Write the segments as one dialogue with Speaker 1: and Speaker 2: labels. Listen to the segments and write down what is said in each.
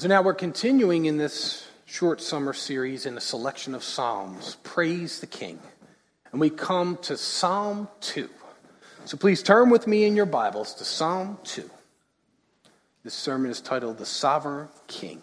Speaker 1: So now we're continuing in this short summer series in a selection of Psalms, Praise the King. And we come to Psalm 2. So please turn with me in your Bibles to Psalm 2. This sermon is titled The Sovereign King.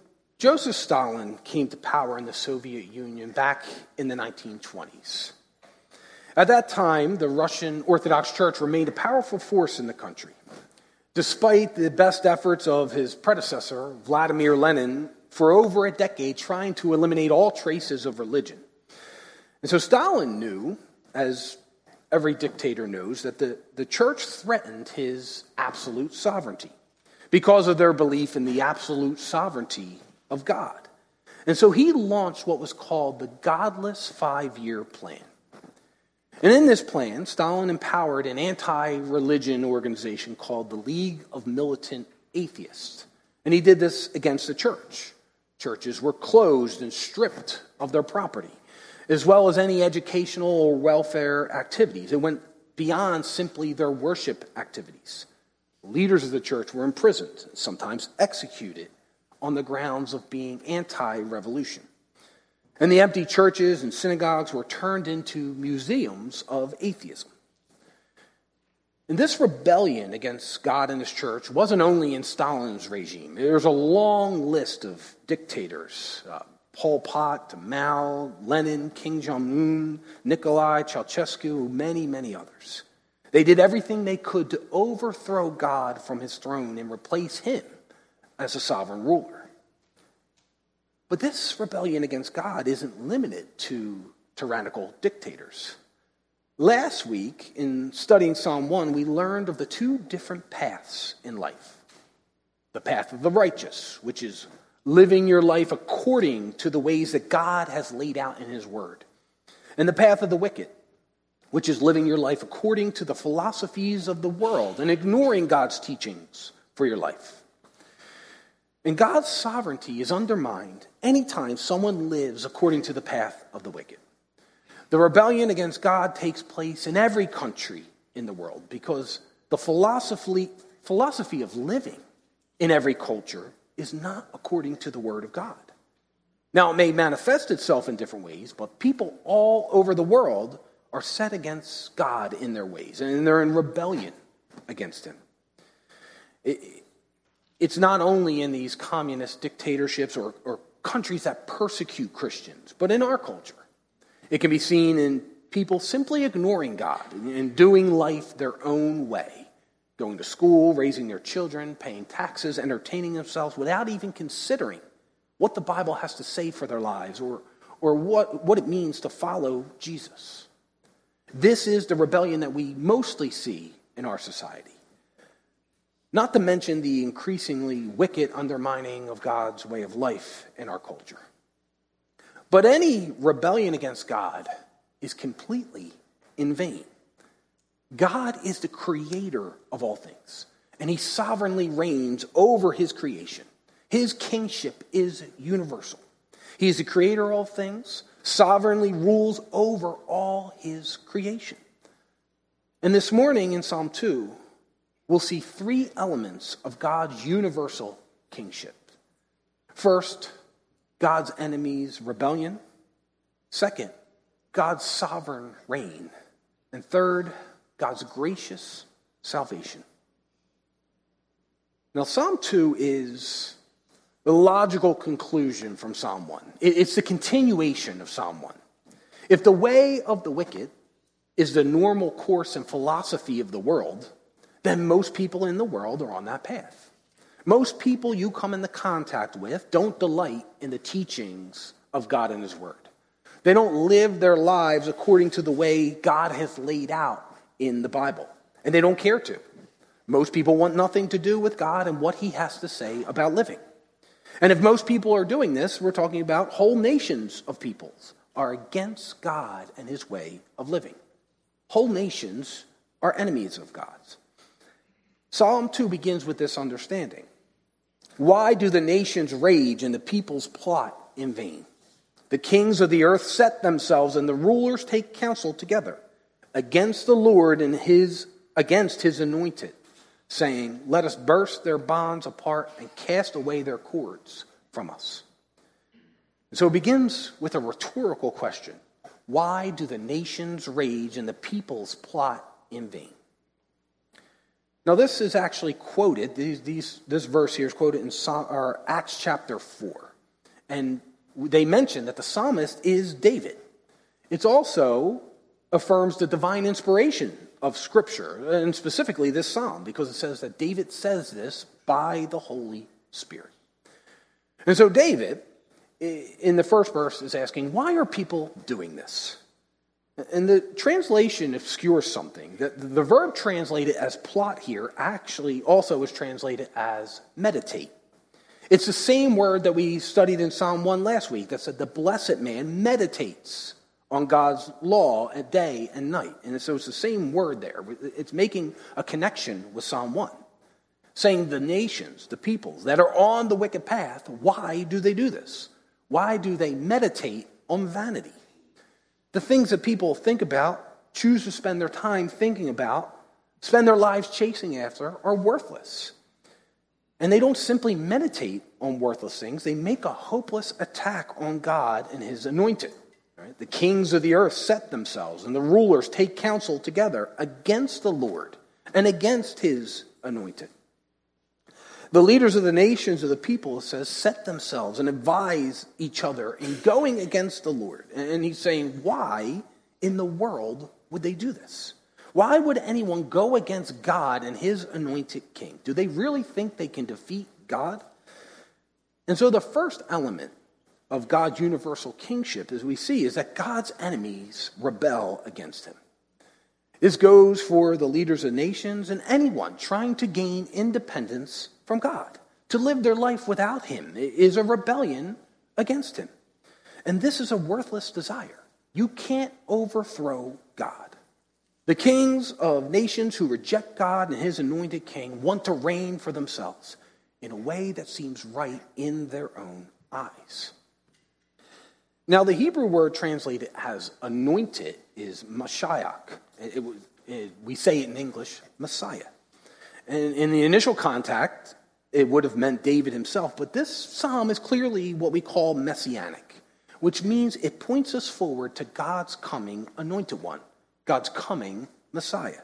Speaker 1: Joseph Stalin came to power in the Soviet Union back in the 1920s. At that time, the Russian Orthodox Church remained a powerful force in the country. Despite the best efforts of his predecessor, Vladimir Lenin, for over a decade trying to eliminate all traces of religion. And so Stalin knew, as every dictator knows, that the, the church threatened his absolute sovereignty because of their belief in the absolute sovereignty of God. And so he launched what was called the Godless Five Year Plan. And in this plan, Stalin empowered an anti religion organization called the League of Militant Atheists. And he did this against the church. Churches were closed and stripped of their property, as well as any educational or welfare activities. It went beyond simply their worship activities. Leaders of the church were imprisoned, sometimes executed, on the grounds of being anti revolution. And the empty churches and synagogues were turned into museums of atheism. And this rebellion against God and his church wasn't only in Stalin's regime. There's a long list of dictators uh, Pol Pot, Mao, Lenin, Kim Jong un, Nikolai, Ceausescu, many, many others. They did everything they could to overthrow God from his throne and replace him as a sovereign ruler. But this rebellion against God isn't limited to tyrannical dictators. Last week, in studying Psalm 1, we learned of the two different paths in life the path of the righteous, which is living your life according to the ways that God has laid out in His Word, and the path of the wicked, which is living your life according to the philosophies of the world and ignoring God's teachings for your life. And God's sovereignty is undermined anytime someone lives according to the path of the wicked. The rebellion against God takes place in every country in the world because the philosophy, philosophy of living in every culture is not according to the Word of God. Now, it may manifest itself in different ways, but people all over the world are set against God in their ways, and they're in rebellion against Him. It, it's not only in these communist dictatorships or, or countries that persecute Christians, but in our culture. It can be seen in people simply ignoring God and doing life their own way, going to school, raising their children, paying taxes, entertaining themselves without even considering what the Bible has to say for their lives or, or what, what it means to follow Jesus. This is the rebellion that we mostly see in our society. Not to mention the increasingly wicked undermining of God's way of life in our culture. But any rebellion against God is completely in vain. God is the creator of all things, and he sovereignly reigns over his creation. His kingship is universal. He is the creator of all things, sovereignly rules over all his creation. And this morning in Psalm 2, we'll see three elements of God's universal kingship. First, God's enemies' rebellion. Second, God's sovereign reign. And third, God's gracious salvation. Now, Psalm 2 is the logical conclusion from Psalm 1. It's the continuation of Psalm 1. If the way of the wicked is the normal course and philosophy of the world, then most people in the world are on that path. Most people you come into contact with don't delight in the teachings of God and His Word. They don't live their lives according to the way God has laid out in the Bible, and they don't care to. Most people want nothing to do with God and what He has to say about living. And if most people are doing this, we're talking about whole nations of peoples are against God and his way of living. Whole nations are enemies of God's. Psalm 2 begins with this understanding. Why do the nations rage and the peoples plot in vain? The kings of the earth set themselves and the rulers take counsel together against the Lord and his against his anointed saying, Let us burst their bonds apart and cast away their cords from us. So it begins with a rhetorical question Why do the nations rage and the peoples plot in vain? Now, this is actually quoted, these, these, this verse here is quoted in Psalm, Acts chapter 4. And they mention that the psalmist is David. It also affirms the divine inspiration of Scripture, and specifically this psalm, because it says that David says this by the Holy Spirit. And so, David, in the first verse, is asking, Why are people doing this? And the translation obscures something. The, the verb translated as plot here actually also is translated as meditate. It's the same word that we studied in Psalm 1 last week that said, The blessed man meditates on God's law at day and night. And so it's the same word there. It's making a connection with Psalm 1, saying the nations, the peoples that are on the wicked path, why do they do this? Why do they meditate on vanity? The things that people think about, choose to spend their time thinking about, spend their lives chasing after, are worthless. And they don't simply meditate on worthless things, they make a hopeless attack on God and His anointed. Right? The kings of the earth set themselves, and the rulers take counsel together against the Lord and against his anointed. The leaders of the nations of the people, it says, set themselves and advise each other in going against the Lord. And he's saying, why in the world would they do this? Why would anyone go against God and his anointed king? Do they really think they can defeat God? And so the first element of God's universal kingship, as we see, is that God's enemies rebel against him. This goes for the leaders of nations and anyone trying to gain independence from God. To live their life without him is a rebellion against him. And this is a worthless desire. You can't overthrow God. The kings of nations who reject God and his anointed king want to reign for themselves in a way that seems right in their own eyes. Now, the Hebrew word translated as anointed is Mashiach. It, it, it, we say it in English, Messiah. And in the initial contact, it would have meant David himself, but this psalm is clearly what we call messianic, which means it points us forward to God's coming anointed one, God's coming Messiah.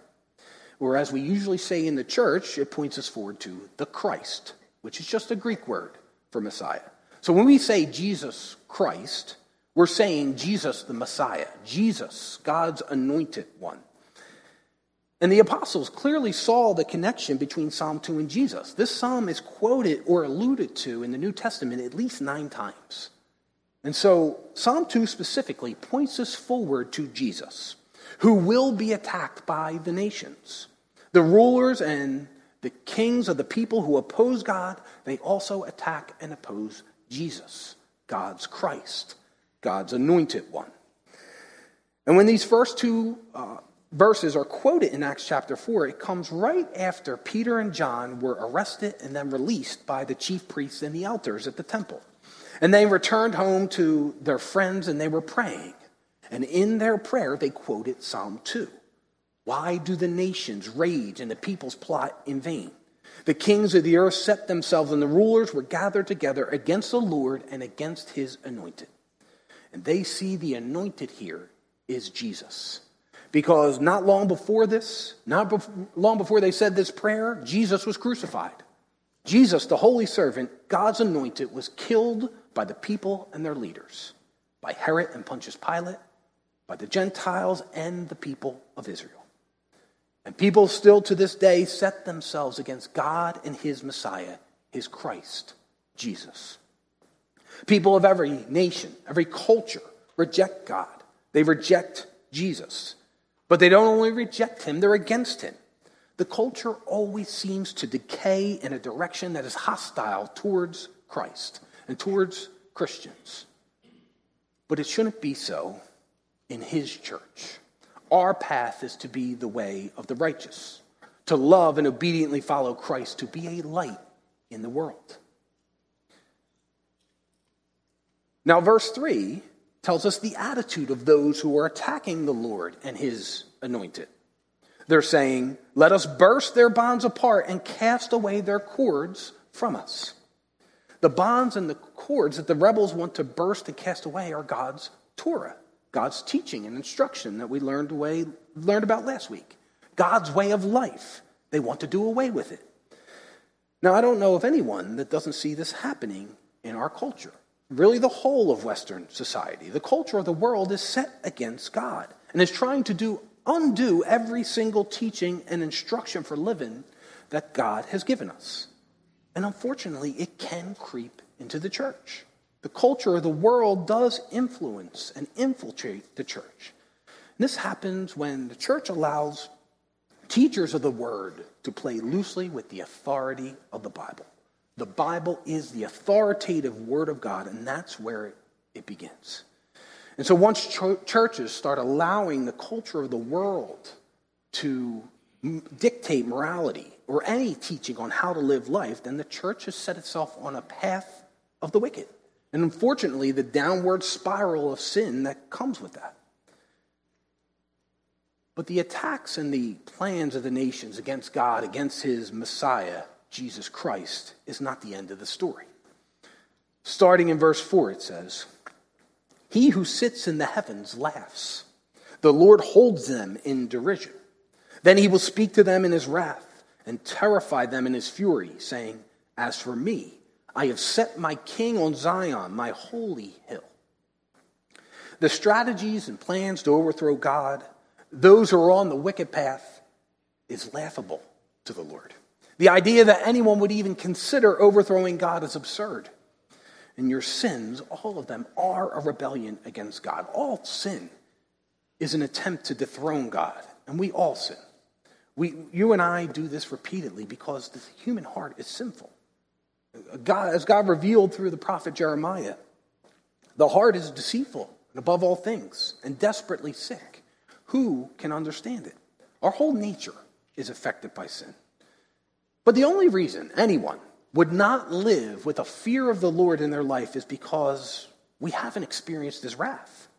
Speaker 1: Whereas we usually say in the church, it points us forward to the Christ, which is just a Greek word for Messiah. So when we say Jesus Christ, we're saying Jesus, the Messiah, Jesus, God's anointed one. And the apostles clearly saw the connection between Psalm 2 and Jesus. This psalm is quoted or alluded to in the New Testament at least nine times. And so Psalm 2 specifically points us forward to Jesus, who will be attacked by the nations. The rulers and the kings of the people who oppose God, they also attack and oppose Jesus, God's Christ, God's anointed one. And when these first two uh, verses are quoted in Acts chapter 4, it comes right after Peter and John were arrested and then released by the chief priests and the elders at the temple. And they returned home to their friends and they were praying. And in their prayer, they quoted Psalm 2. Why do the nations rage and the peoples plot in vain? The kings of the earth set themselves, and the rulers were gathered together against the Lord and against his anointed. And they see the anointed here is Jesus. Because not long before this, not long before they said this prayer, Jesus was crucified. Jesus, the holy servant, God's anointed, was killed by the people and their leaders, by Herod and Pontius Pilate, by the Gentiles and the people of Israel. And people still to this day set themselves against God and his Messiah, his Christ, Jesus. People of every nation, every culture reject God. They reject Jesus. But they don't only reject him, they're against him. The culture always seems to decay in a direction that is hostile towards Christ and towards Christians. But it shouldn't be so in his church. Our path is to be the way of the righteous, to love and obediently follow Christ, to be a light in the world. Now, verse 3 tells us the attitude of those who are attacking the Lord and his anointed. They're saying, Let us burst their bonds apart and cast away their cords from us. The bonds and the cords that the rebels want to burst and cast away are God's Torah, God's teaching and instruction that we learned, away, learned about last week. God's way of life. They want to do away with it. Now, I don't know of anyone that doesn't see this happening in our culture really the whole of Western society. The culture of the world is set against God and is trying to do undo every single teaching and instruction for living that God has given us. And unfortunately, it can creep into the church. The culture of the world does influence and infiltrate the church. And this happens when the church allows teachers of the word to play loosely with the authority of the Bible. The Bible is the authoritative Word of God, and that's where it begins. And so once ch- churches start allowing the culture of the world to m- dictate morality or any teaching on how to live life, then the church has set itself on a path of the wicked. And unfortunately, the downward spiral of sin that comes with that. But the attacks and the plans of the nations against God, against his Messiah, Jesus Christ is not the end of the story. Starting in verse 4, it says, He who sits in the heavens laughs. The Lord holds them in derision. Then he will speak to them in his wrath and terrify them in his fury, saying, As for me, I have set my king on Zion, my holy hill. The strategies and plans to overthrow God, those who are on the wicked path, is laughable to the Lord. The idea that anyone would even consider overthrowing God is absurd. And your sins, all of them, are a rebellion against God. All sin is an attempt to dethrone God, and we all sin. We, you and I do this repeatedly because the human heart is sinful. God, as God revealed through the prophet Jeremiah, the heart is deceitful and above all things and desperately sick. Who can understand it? Our whole nature is affected by sin. But the only reason anyone would not live with a fear of the Lord in their life is because we haven't experienced his wrath.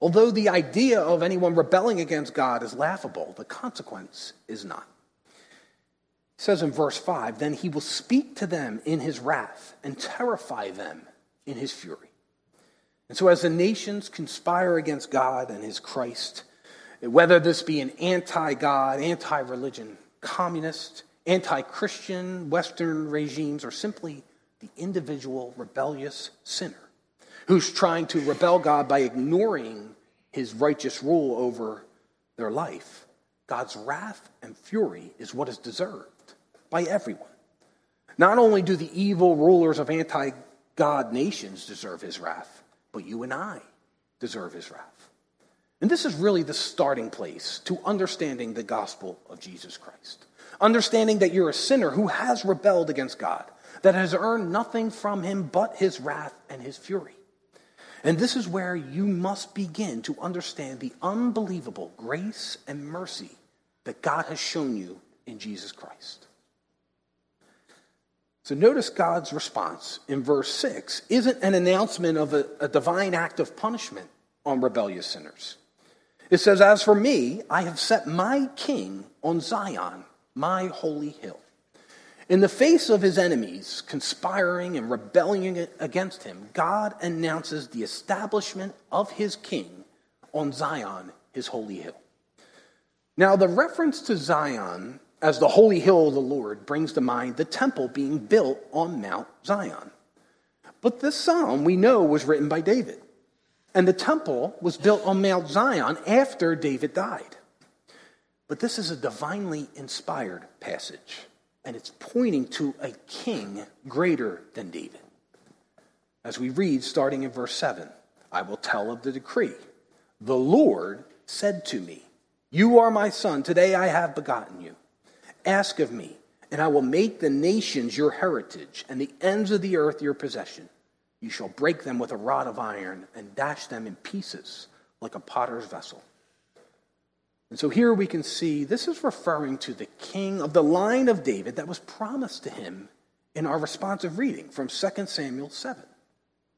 Speaker 1: Although the idea of anyone rebelling against God is laughable, the consequence is not. It says in verse 5 Then he will speak to them in his wrath and terrify them in his fury. And so, as the nations conspire against God and his Christ, whether this be an anti God, anti religion, communist, anti Christian Western regimes are simply the individual rebellious sinner who's trying to rebel God by ignoring his righteous rule over their life. God's wrath and fury is what is deserved by everyone. Not only do the evil rulers of anti God nations deserve his wrath, but you and I deserve his wrath. And this is really the starting place to understanding the gospel of Jesus Christ. Understanding that you're a sinner who has rebelled against God, that has earned nothing from him but his wrath and his fury. And this is where you must begin to understand the unbelievable grace and mercy that God has shown you in Jesus Christ. So notice God's response in verse 6 isn't an announcement of a, a, divine act of punishment on rebellious sinners. It says, As for me, I have set my king on Zion, my holy hill. In the face of his enemies conspiring and rebelling against him, God announces the establishment of his king on Zion, his holy hill. Now, the reference to Zion as the holy hill of the Lord brings to mind the temple being built on Mount Zion. But this psalm we know was written by David. And the temple was built on Mount Zion after David died. But this is a divinely inspired passage, and it's pointing to a king greater than David. As we read, starting in verse 7, I will tell of the decree. The Lord said to me, You are my son, today I have begotten you. Ask of me, and I will make the nations your heritage and the ends of the earth your possession. You shall break them with a rod of iron and dash them in pieces like a potter's vessel. And so here we can see this is referring to the king of the line of David that was promised to him in our responsive reading from 2 Samuel 7.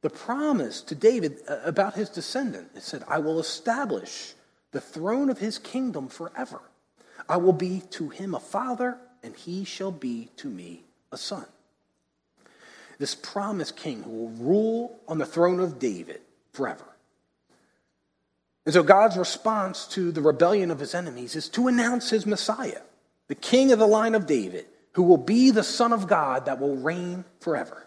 Speaker 1: The promise to David uh, about his descendant, it said, I will establish the throne of his kingdom forever. I will be to him a father, and he shall be to me a son. This promised king who will rule on the throne of David forever. And so God's response to the rebellion of his enemies is to announce his Messiah, the king of the line of David, who will be the Son of God that will reign forever.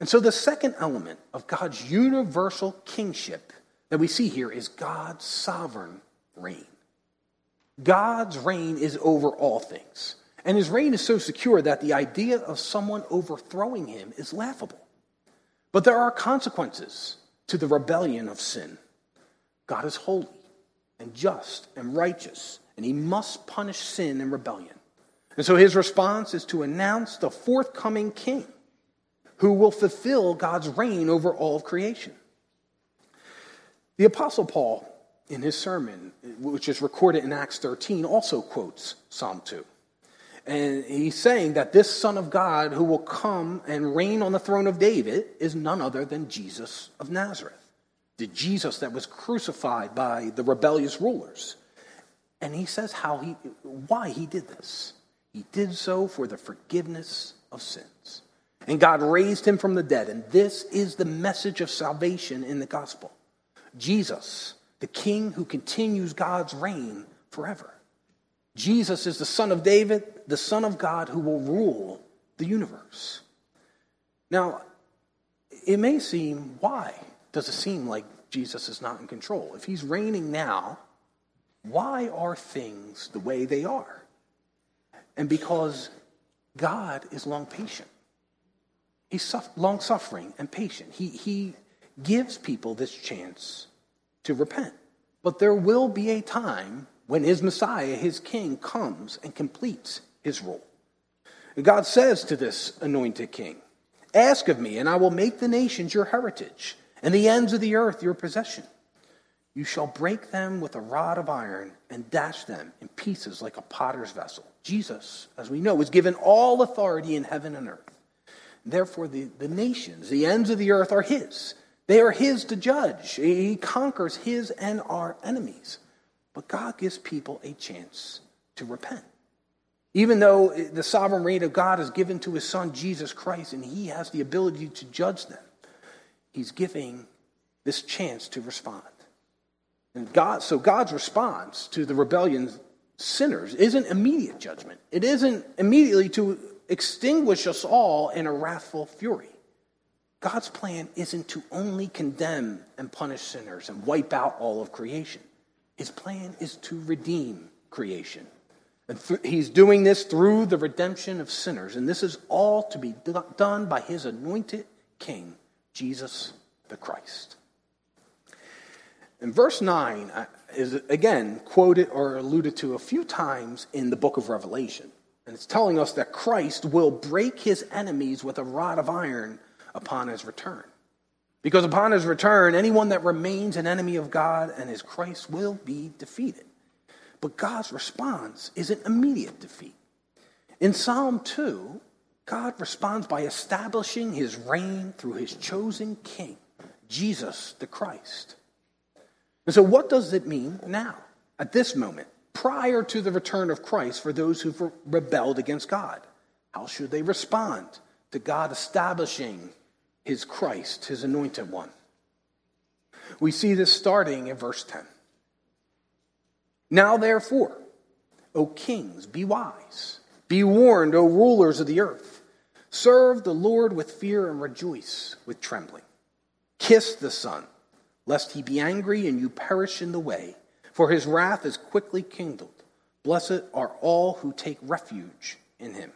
Speaker 1: And so the second element of God's universal kingship that we see here is God's sovereign reign. God's reign is over all things. And his reign is so secure that the idea of someone overthrowing him is laughable. But there are consequences to the rebellion of sin. God is holy and just and righteous, and he must punish sin and rebellion. And so his response is to announce the forthcoming king who will fulfill God's reign over all of creation. The Apostle Paul in his sermon, which is recorded in Acts 13, also quotes Psalm 2. And he's saying that this Son of God who will come and reign on the throne of David is none other than Jesus of Nazareth, the Jesus that was crucified by the rebellious rulers. And he says how he, why he did this. He did so for the forgiveness of sins. And God raised him from the dead. And this is the message of salvation in the gospel. Jesus, the king who continues God's reign forever. Jesus is the son of David, the son of God who will rule the universe. Now, it may seem, why does it seem like Jesus is not in control? If he's reigning now, why are things the way they are? And because God is long patient. He's long suffering and patient. He, he gives people this chance to repent. But there will be a time when his Messiah, his king, comes and completes his role. And God says to this anointed king, Ask of me, and I will make the nations your heritage, and the ends of the earth your possession. You shall break them with a rod of iron and dash them in pieces like a potter's vessel. Jesus, as we know, was given all authority in heaven and earth. Therefore, the, the nations, the ends of the earth, are his. They are his to judge. He conquers his and our enemies. But God gives people a chance to repent. Even though the sovereign reign of God is given to his son, Jesus Christ, and he has the ability to judge them, he's giving this chance to respond. And God, so God's response to the rebellion sinners isn't immediate judgment. It isn't immediately to extinguish us all in a wrathful fury. God's plan isn't to only condemn and punish sinners and wipe out all of creation. His plan is to redeem creation. And th- he's doing this through the redemption of sinners. And this is all to be do- done by his anointed king, Jesus the Christ. And verse 9 uh, is again quoted or alluded to a few times in the book of Revelation. And it's telling us that Christ will break his enemies with a rod of iron upon his return. Because upon his return, anyone that remains an enemy of God and his Christ will be defeated. But God's response isn't immediate defeat. In Psalm 2, God responds by establishing his reign through his chosen king, Jesus the Christ. And so, what does it mean now, at this moment, prior to the return of Christ, for those who've rebelled against God? How should they respond to God establishing his Christ, his anointed one? We see this starting in verse 10. Now, therefore, O kings, be wise. Be warned, O rulers of the earth. Serve the Lord with fear and rejoice with trembling. Kiss the Son, lest he be angry and you perish in the way, for his wrath is quickly kindled. Blessed are all who take refuge in him.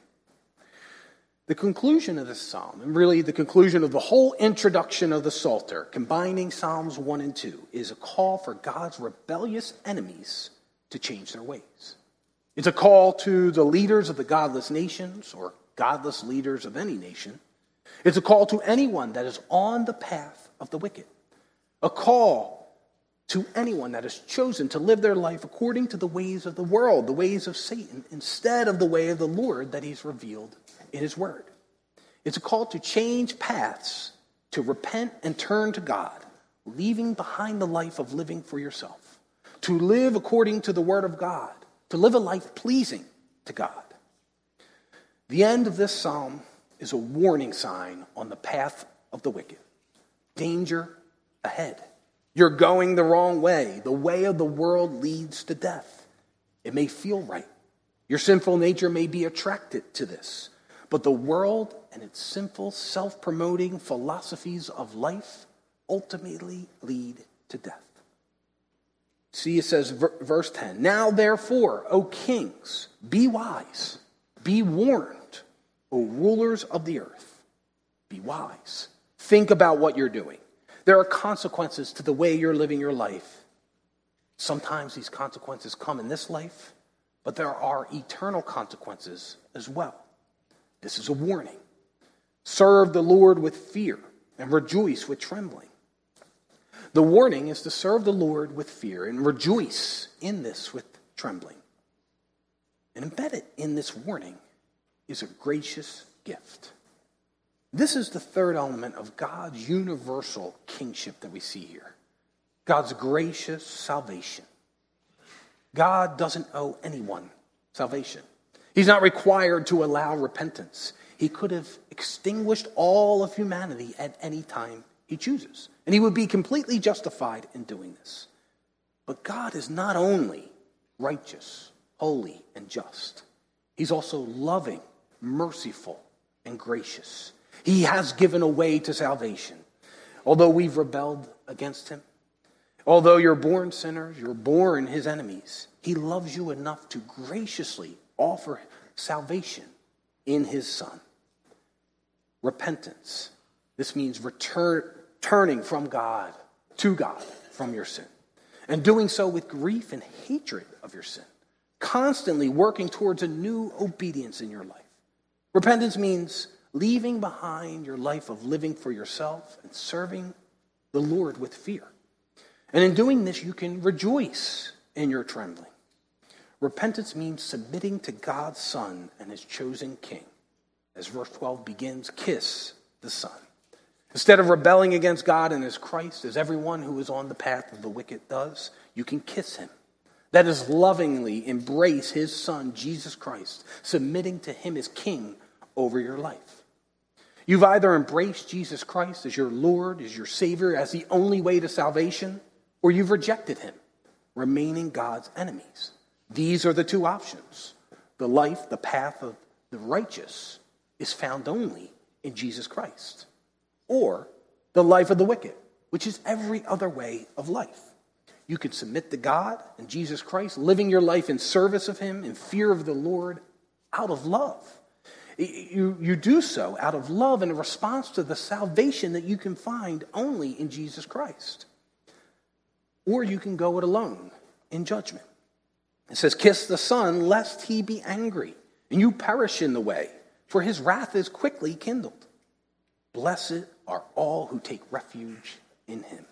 Speaker 1: The conclusion of this psalm, and really the conclusion of the whole introduction of the Psalter, combining Psalms 1 and 2, is a call for God's rebellious enemies to change their ways. It's a call to the leaders of the godless nations or godless leaders of any nation. It's a call to anyone that is on the path of the wicked. A call to anyone that has chosen to live their life according to the ways of the world, the ways of Satan, instead of the way of the Lord that he's revealed in his word. It's a call to change paths, to repent and turn to God, leaving behind the life of living for yourself, to live according to the word of God, to live a life pleasing to God. The end of this psalm is a warning sign on the path of the wicked. Danger ahead. You're going the wrong way. The way of the world leads to death. It may feel right. Your sinful nature may be attracted to this. But the world and its sinful, self promoting philosophies of life ultimately lead to death. See, it says, verse 10 Now therefore, O kings, be wise, be warned, O rulers of the earth, be wise. Think about what you're doing. There are consequences to the way you're living your life. Sometimes these consequences come in this life, but there are eternal consequences as well. This is a warning. Serve the Lord with fear and rejoice with trembling. The warning is to serve the Lord with fear and rejoice in this with trembling. And embedded in this warning is a gracious gift. This is the third element of God's universal kingship that we see here God's gracious salvation. God doesn't owe anyone salvation, He's not required to allow repentance. He could have extinguished all of humanity at any time he chooses. And he would be completely justified in doing this. But God is not only righteous, holy, and just, he's also loving, merciful, and gracious. He has given a way to salvation. Although we've rebelled against him, although you're born sinners, you're born his enemies, he loves you enough to graciously offer salvation in his Son. Repentance. This means return, turning from God to God from your sin, and doing so with grief and hatred of your sin, constantly working towards a new obedience in your life. Repentance means leaving behind your life of living for yourself and serving the Lord with fear. And in doing this, you can rejoice in your trembling. Repentance means submitting to God's Son and his chosen King. As verse 12 begins, kiss the Son. Instead of rebelling against God and his Christ, as everyone who is on the path of the wicked does, you can kiss him. That is lovingly embrace his son, Jesus Christ, submitting to him as king over your life. You've either embraced Jesus Christ as your Lord, as your Savior, as the only way to salvation, or you've rejected him, remaining God's enemies. These are the two options. The life, the path of the righteous, is found only in Jesus Christ or the life of the wicked, which is every other way of life. You can submit to God and Jesus Christ, living your life in service of Him, in fear of the Lord, out of love. You, you do so out of love and in response to the salvation that you can find only in Jesus Christ. or you can go it alone in judgment. It says, Kiss the Son, lest he be angry, and you perish in the way, for his wrath is quickly kindled. Blessed are all who take refuge in him.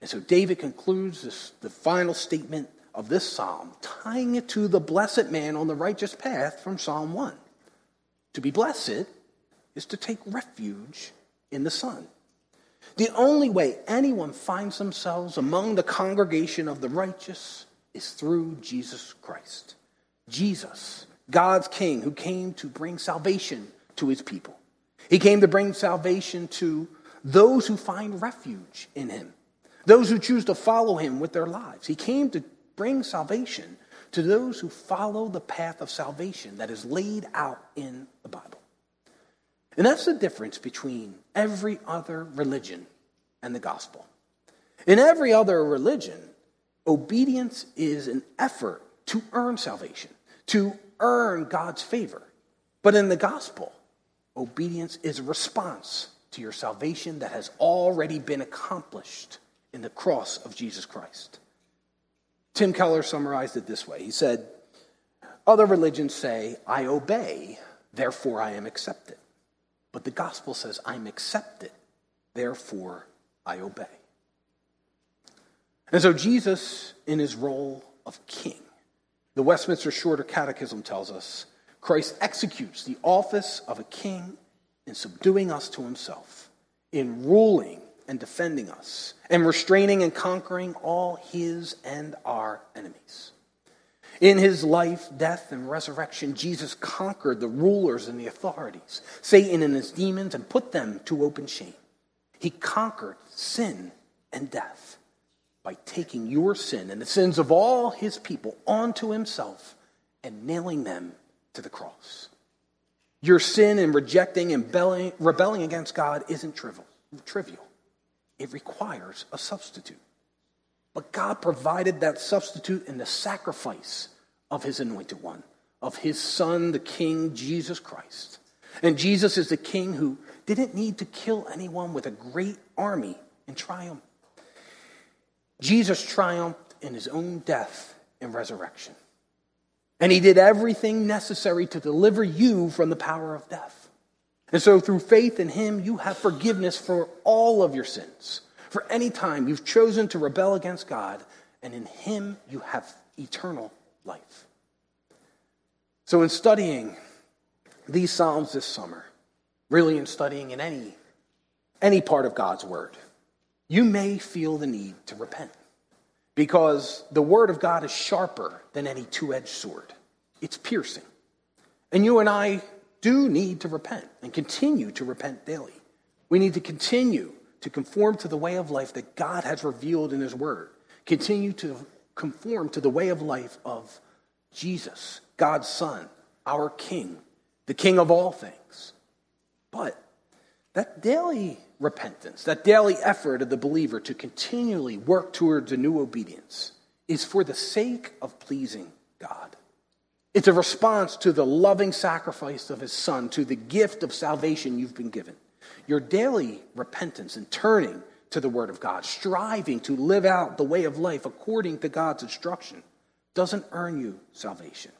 Speaker 1: And so David concludes this, the final statement of this psalm, tying it to the blessed man on the righteous path from Psalm 1. To be blessed is to take refuge in the Son. The only way anyone finds themselves among the congregation of the righteous is through Jesus Christ. Jesus, God's King, who came to bring salvation to his people. He came to bring salvation to those who find refuge in him, those who choose to follow him with their lives. He came to bring salvation to those who follow the path of salvation that is laid out in the Bible. And that's the difference between every other religion and the gospel. In every other religion, obedience is an effort to earn salvation, to earn God's favor. But in the gospel, obedience is a response to your salvation that has already been accomplished in the cross of Jesus Christ. Tim Keller summarized it this way He said, Other religions say, I obey, therefore I am accepted. But the gospel says, I'm accepted, therefore I obey. And so Jesus, in his role of king, the Westminster Shorter Catechism tells us Christ executes the office of a king in subduing us to himself, in ruling and defending us, and restraining and conquering all his and our enemies. In his life, death, and resurrection, Jesus conquered the rulers and the authorities, Satan and his demons, and put them to open shame. He conquered sin and death by taking your sin and the sins of all his people onto himself and nailing them to the cross. Your sin in rejecting and rebelling against God isn't trivial. It requires a substitute. But God provided that substitute in the sacrifice of his anointed one, of his son, the King, Jesus Christ. And Jesus is the King who didn't need to kill anyone with a great army and triumph. Jesus triumphed in his own death and resurrection. And he did everything necessary to deliver you from the power of death. And so, through faith in him, you have forgiveness for all of your sins. For any time you've chosen to rebel against God, and in him you have eternal life. So, in studying these Psalms this summer, really in studying in any, any part of God's Word, you may feel the need to repent because the Word of God is sharper than any two edged sword, it's piercing. And you and I do need to repent and continue to repent daily. We need to continue to conform to the way of life that God has revealed in His Word, continue to conform to the way of life of Jesus, God's Son, our King, the King of all things. But that daily repentance, that daily effort of the believer to continually work towards a new obedience, is for the sake of pleasing God. It's a response to the loving sacrifice of his son, to the gift of salvation you've been given. Your daily repentance and turning to the word of God, striving to live out the way of life according to God's instruction, doesn't earn you salvation.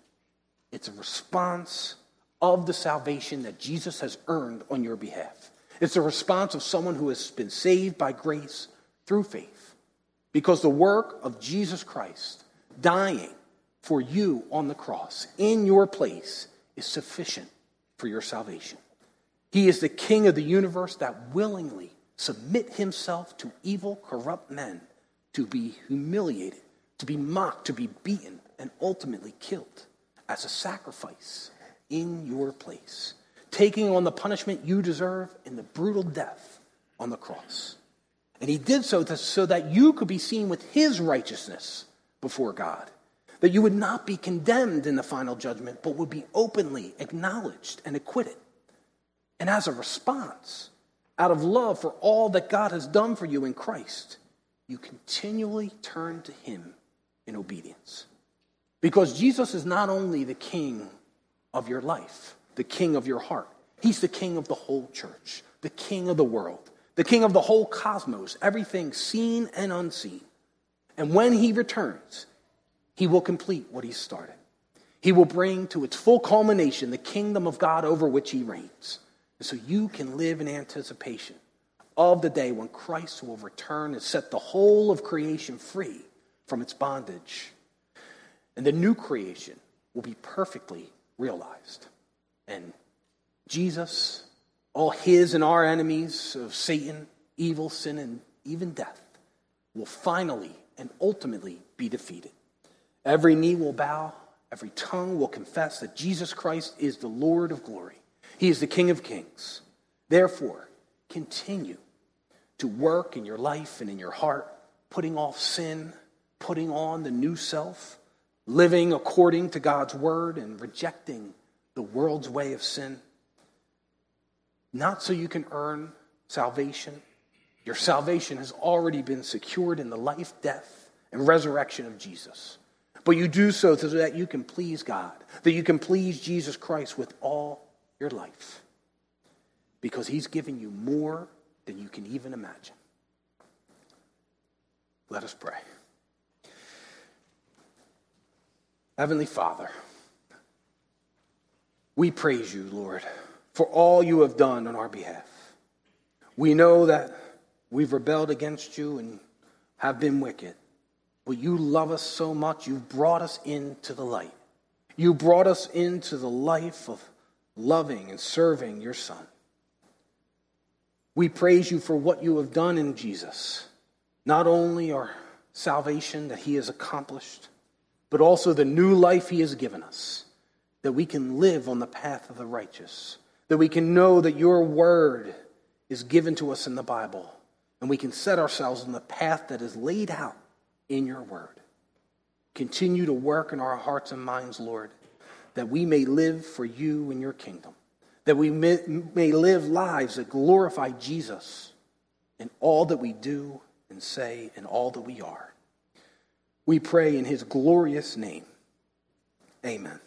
Speaker 1: It's a response of the salvation that Jesus has earned on your behalf. It's a response of someone who has been saved by grace through faith. Because the work of Jesus Christ dying for you on the cross in your place is sufficient for your salvation. He is the king of the universe that willingly submit himself to evil, corrupt men to be humiliated, to be mocked, to be beaten, and ultimately killed as a sacrifice in your place, taking on the punishment you deserve in the brutal death on the cross. And he did so to, so that you could be seen with his righteousness before God, that you would not be condemned in the final judgment, but would be openly acknowledged and acquitted. And as a response, out of love for all that God has done for you in Christ, you continually turn to him in obedience. Because Jesus is not only the king of your life, the king of your heart, he's the king of the whole church, the king of the world, the king of the whole cosmos, everything seen and unseen. And when he returns, he will complete what he started. He will bring to its full culmination the kingdom of God over which he reigns. And so you can live in anticipation of the day when Christ will return and set the whole of creation free from its bondage. And the new creation will be perfectly realized. And Jesus, all his and our enemies of Satan, evil, sin, and even death, will finally and ultimately be defeated. Every knee will bow, every tongue will confess that Jesus Christ is the Lord of glory. He is the King of kings. Therefore, continue to work in your life and in your heart, putting off sin, putting on the new self, living according to God's word, and rejecting the world's way of sin. Not so you can earn salvation. Your salvation has already been secured in the life, death, and resurrection of Jesus. But you do so so that you can please God, that you can please Jesus Christ with all your life. Because he's given you more than you can even imagine. Let us pray. Heavenly Father, we praise you, Lord, for all you have done on our behalf. We know that we've rebelled against you and have been wicked, but you love us so much, you've brought us into the light. You brought us into the life of loving and serving your Son. We praise you for what you have done in Jesus, not only our salvation that he has accomplished, but also the new life he has given us, that we can live on the path of the righteous, that we can know that your word is given to us in the Bible, and we can set ourselves on the path that is laid out in your word. Continue to work in our hearts and minds, Lord, that we may live for you and your kingdom that we may, may live lives that glorify Jesus in all that we do and say and all that we are. We pray in his glorious name. Amen.